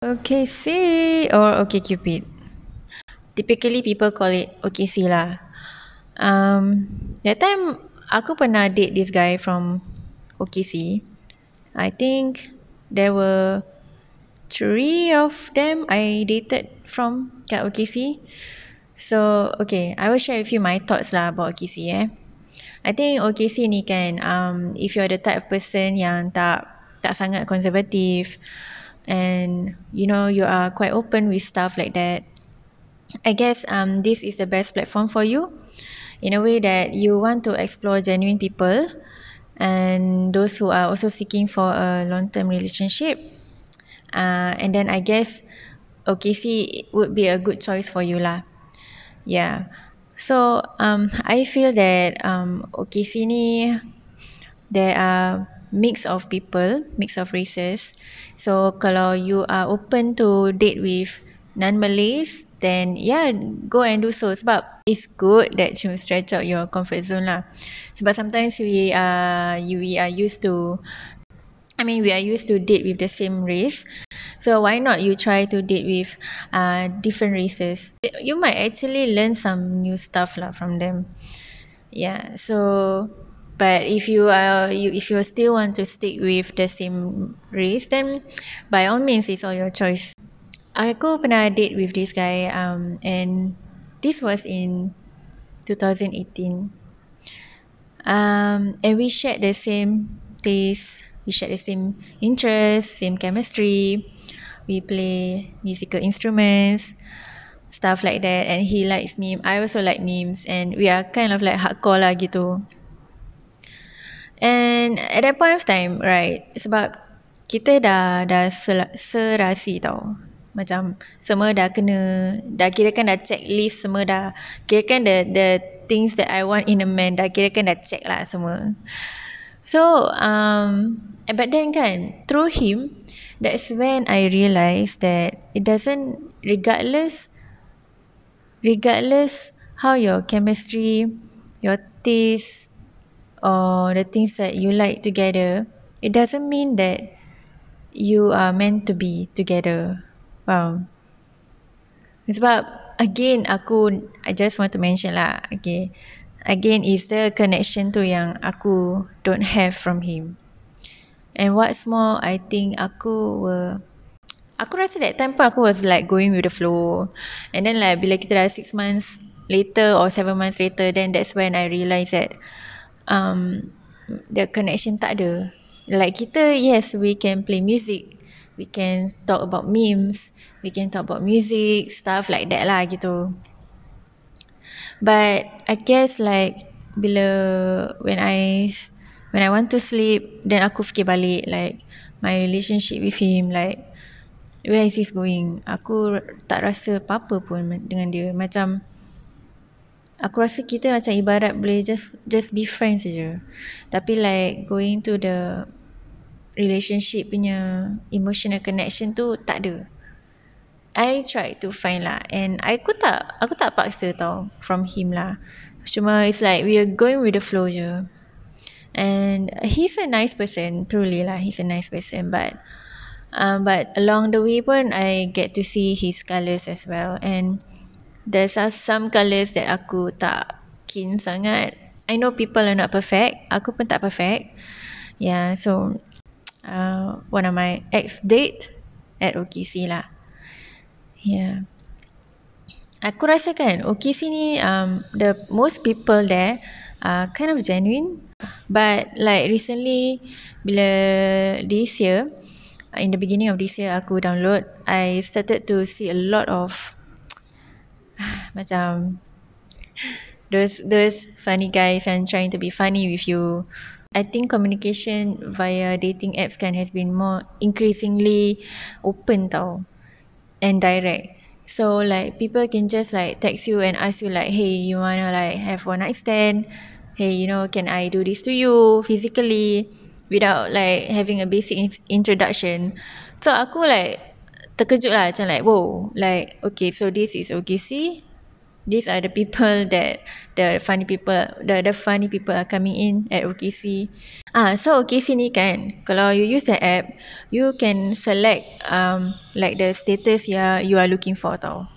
OKC or OkCupid. Typically people call it OKC lah. Um, that time aku pernah date this guy from OKC. I think there were three of them I dated from kat OKC. So okay, I will share with you my thoughts lah about OKC eh. I think OKC ni kan, um, if you're the type of person yang tak tak sangat konservatif, and you know you are quite open with stuff like that. I guess um this is the best platform for you in a way that you want to explore genuine people and those who are also seeking for a long-term relationship. Uh, and then I guess OKC would be a good choice for you lah. Yeah. So um I feel that um OKC ni there are mix of people, mix of races. So kalau you are open to date with non-Malays, then yeah, go and do so. Sebab it's good that you stretch out your comfort zone lah. Sebab sometimes we are we are used to, I mean we are used to date with the same race. So why not you try to date with uh, different races? You might actually learn some new stuff lah from them. Yeah, so but if you are you if you still want to stick with the same race then by all means it's all your choice. Aku pernah date with this guy um and this was in 2018 um and we shared the same taste we shared the same interests same chemistry. We play musical instruments stuff like that. And he likes meme I also like memes. And we are kind of like hardcore lah gitu And at that point of time, right, sebab kita dah dah serasi tau. Macam semua dah kena, dah kira kan dah check list semua dah, kira kan the, the things that I want in a man, dah kira kan dah check lah semua. So, um, but then kan, through him, that's when I realised that it doesn't, regardless, regardless how your chemistry, your taste, or the things that you like together, it doesn't mean that you are meant to be together. Wow. Sebab again aku I just want to mention lah, okay. Again is the connection tu yang aku don't have from him. And what's more, I think aku were Aku rasa that time pun aku was like going with the flow. And then like bila kita dah six months later or seven months later, then that's when I realised that um the connection tak ada. Like kita yes we can play music. We can talk about memes. We can talk about music stuff like that lah gitu. But i guess like bila when i when i want to sleep then aku fikir balik like my relationship with him like where is this going? Aku tak rasa apa-apa pun dengan dia. Macam aku rasa kita macam ibarat boleh just just be friends saja. Tapi like going to the relationship punya emotional connection tu tak ada. I try to find lah and aku tak aku tak paksa tau from him lah. Cuma it's like we are going with the flow je. And he's a nice person, truly lah. He's a nice person, but um, but along the way pun I get to see his colours as well. And there's some colours that aku tak keen sangat. I know people are not perfect. Aku pun tak perfect. Yeah, so uh, one of my ex date at OKC lah. Yeah. Aku rasa kan OKC ni um, the most people there are kind of genuine. But like recently bila this year in the beginning of this year aku download I started to see a lot of macam those those funny guys and trying to be funny with you. I think communication via dating apps kan has been more increasingly open tau and direct. So like people can just like text you and ask you like, hey, you wanna like have one night stand? Hey, you know, can I do this to you physically without like having a basic introduction? So aku like terkejut lah macam like, whoa, like okay, so this is OKC these are the people that the funny people the the funny people are coming in at OKC. Ah, so OKC ni kan, kalau you use the app, you can select um like the status ya you are looking for tau.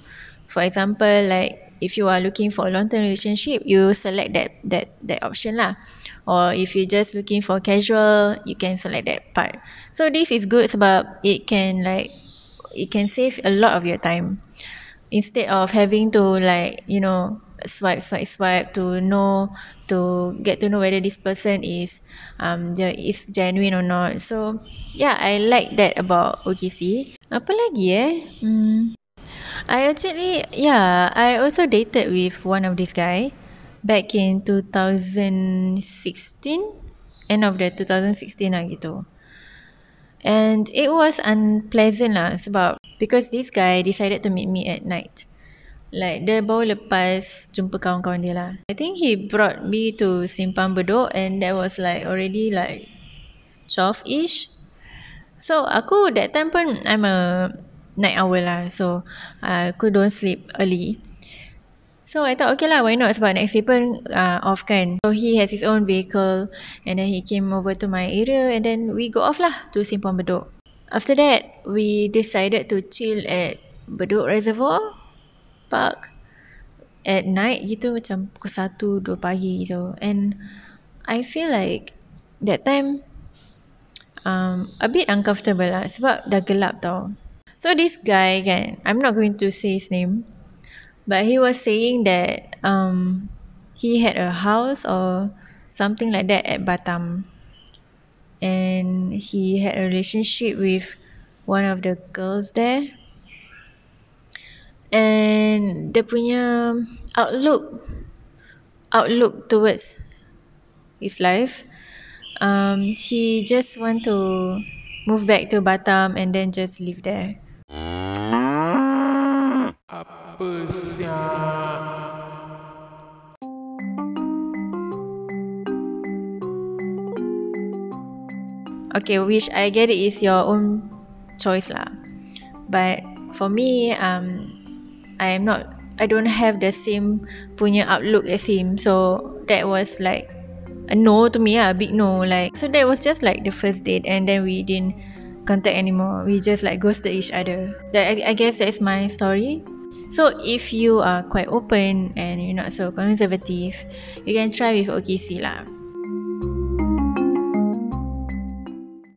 For example, like if you are looking for a long term relationship, you select that that that option lah. Or if you just looking for casual, you can select that part. So this is good sebab it can like it can save a lot of your time instead of having to like you know swipe swipe swipe to know to get to know whether this person is um is genuine or not. So yeah I like that about OKC apa lagi eh? Hmm. I actually yeah I also dated with one of this guy back in 2016 end of the 2016 lah gitu and it was unpleasant lah sebab because this guy decided to meet me at night. Like dia baru lepas jumpa kawan-kawan dia lah. I think he brought me to Simpang Bedok and that was like already like 12-ish. So aku that time pun I'm a night owl lah. So aku don't sleep early. So I thought okay lah why not sebab next day pun uh, off kan. So he has his own vehicle and then he came over to my area and then we go off lah to Simpang Bedok. After that, we decided to chill at Bedok Reservoir Park at night gitu macam pukul 1 2 pagi gitu. And I feel like that time um a bit uncomfortable lah sebab dah gelap tau. So this guy kan, I'm not going to say his name, but he was saying that um he had a house or something like that at Batam. And he had a relationship with one of the girls there. And dia punya outlook outlook towards his life um he just want to move back to Batam and then just live there Okay, which I get it is your own choice lah. But for me, um, I am not. I don't have the same punya outlook as him. So that was like a no to me, a big no. Like so that was just like the first date, and then we didn't contact anymore. We just like ghosted each other. That I, I guess that's my story. So if you are quite open and you're not so conservative, you can try with OKC lah.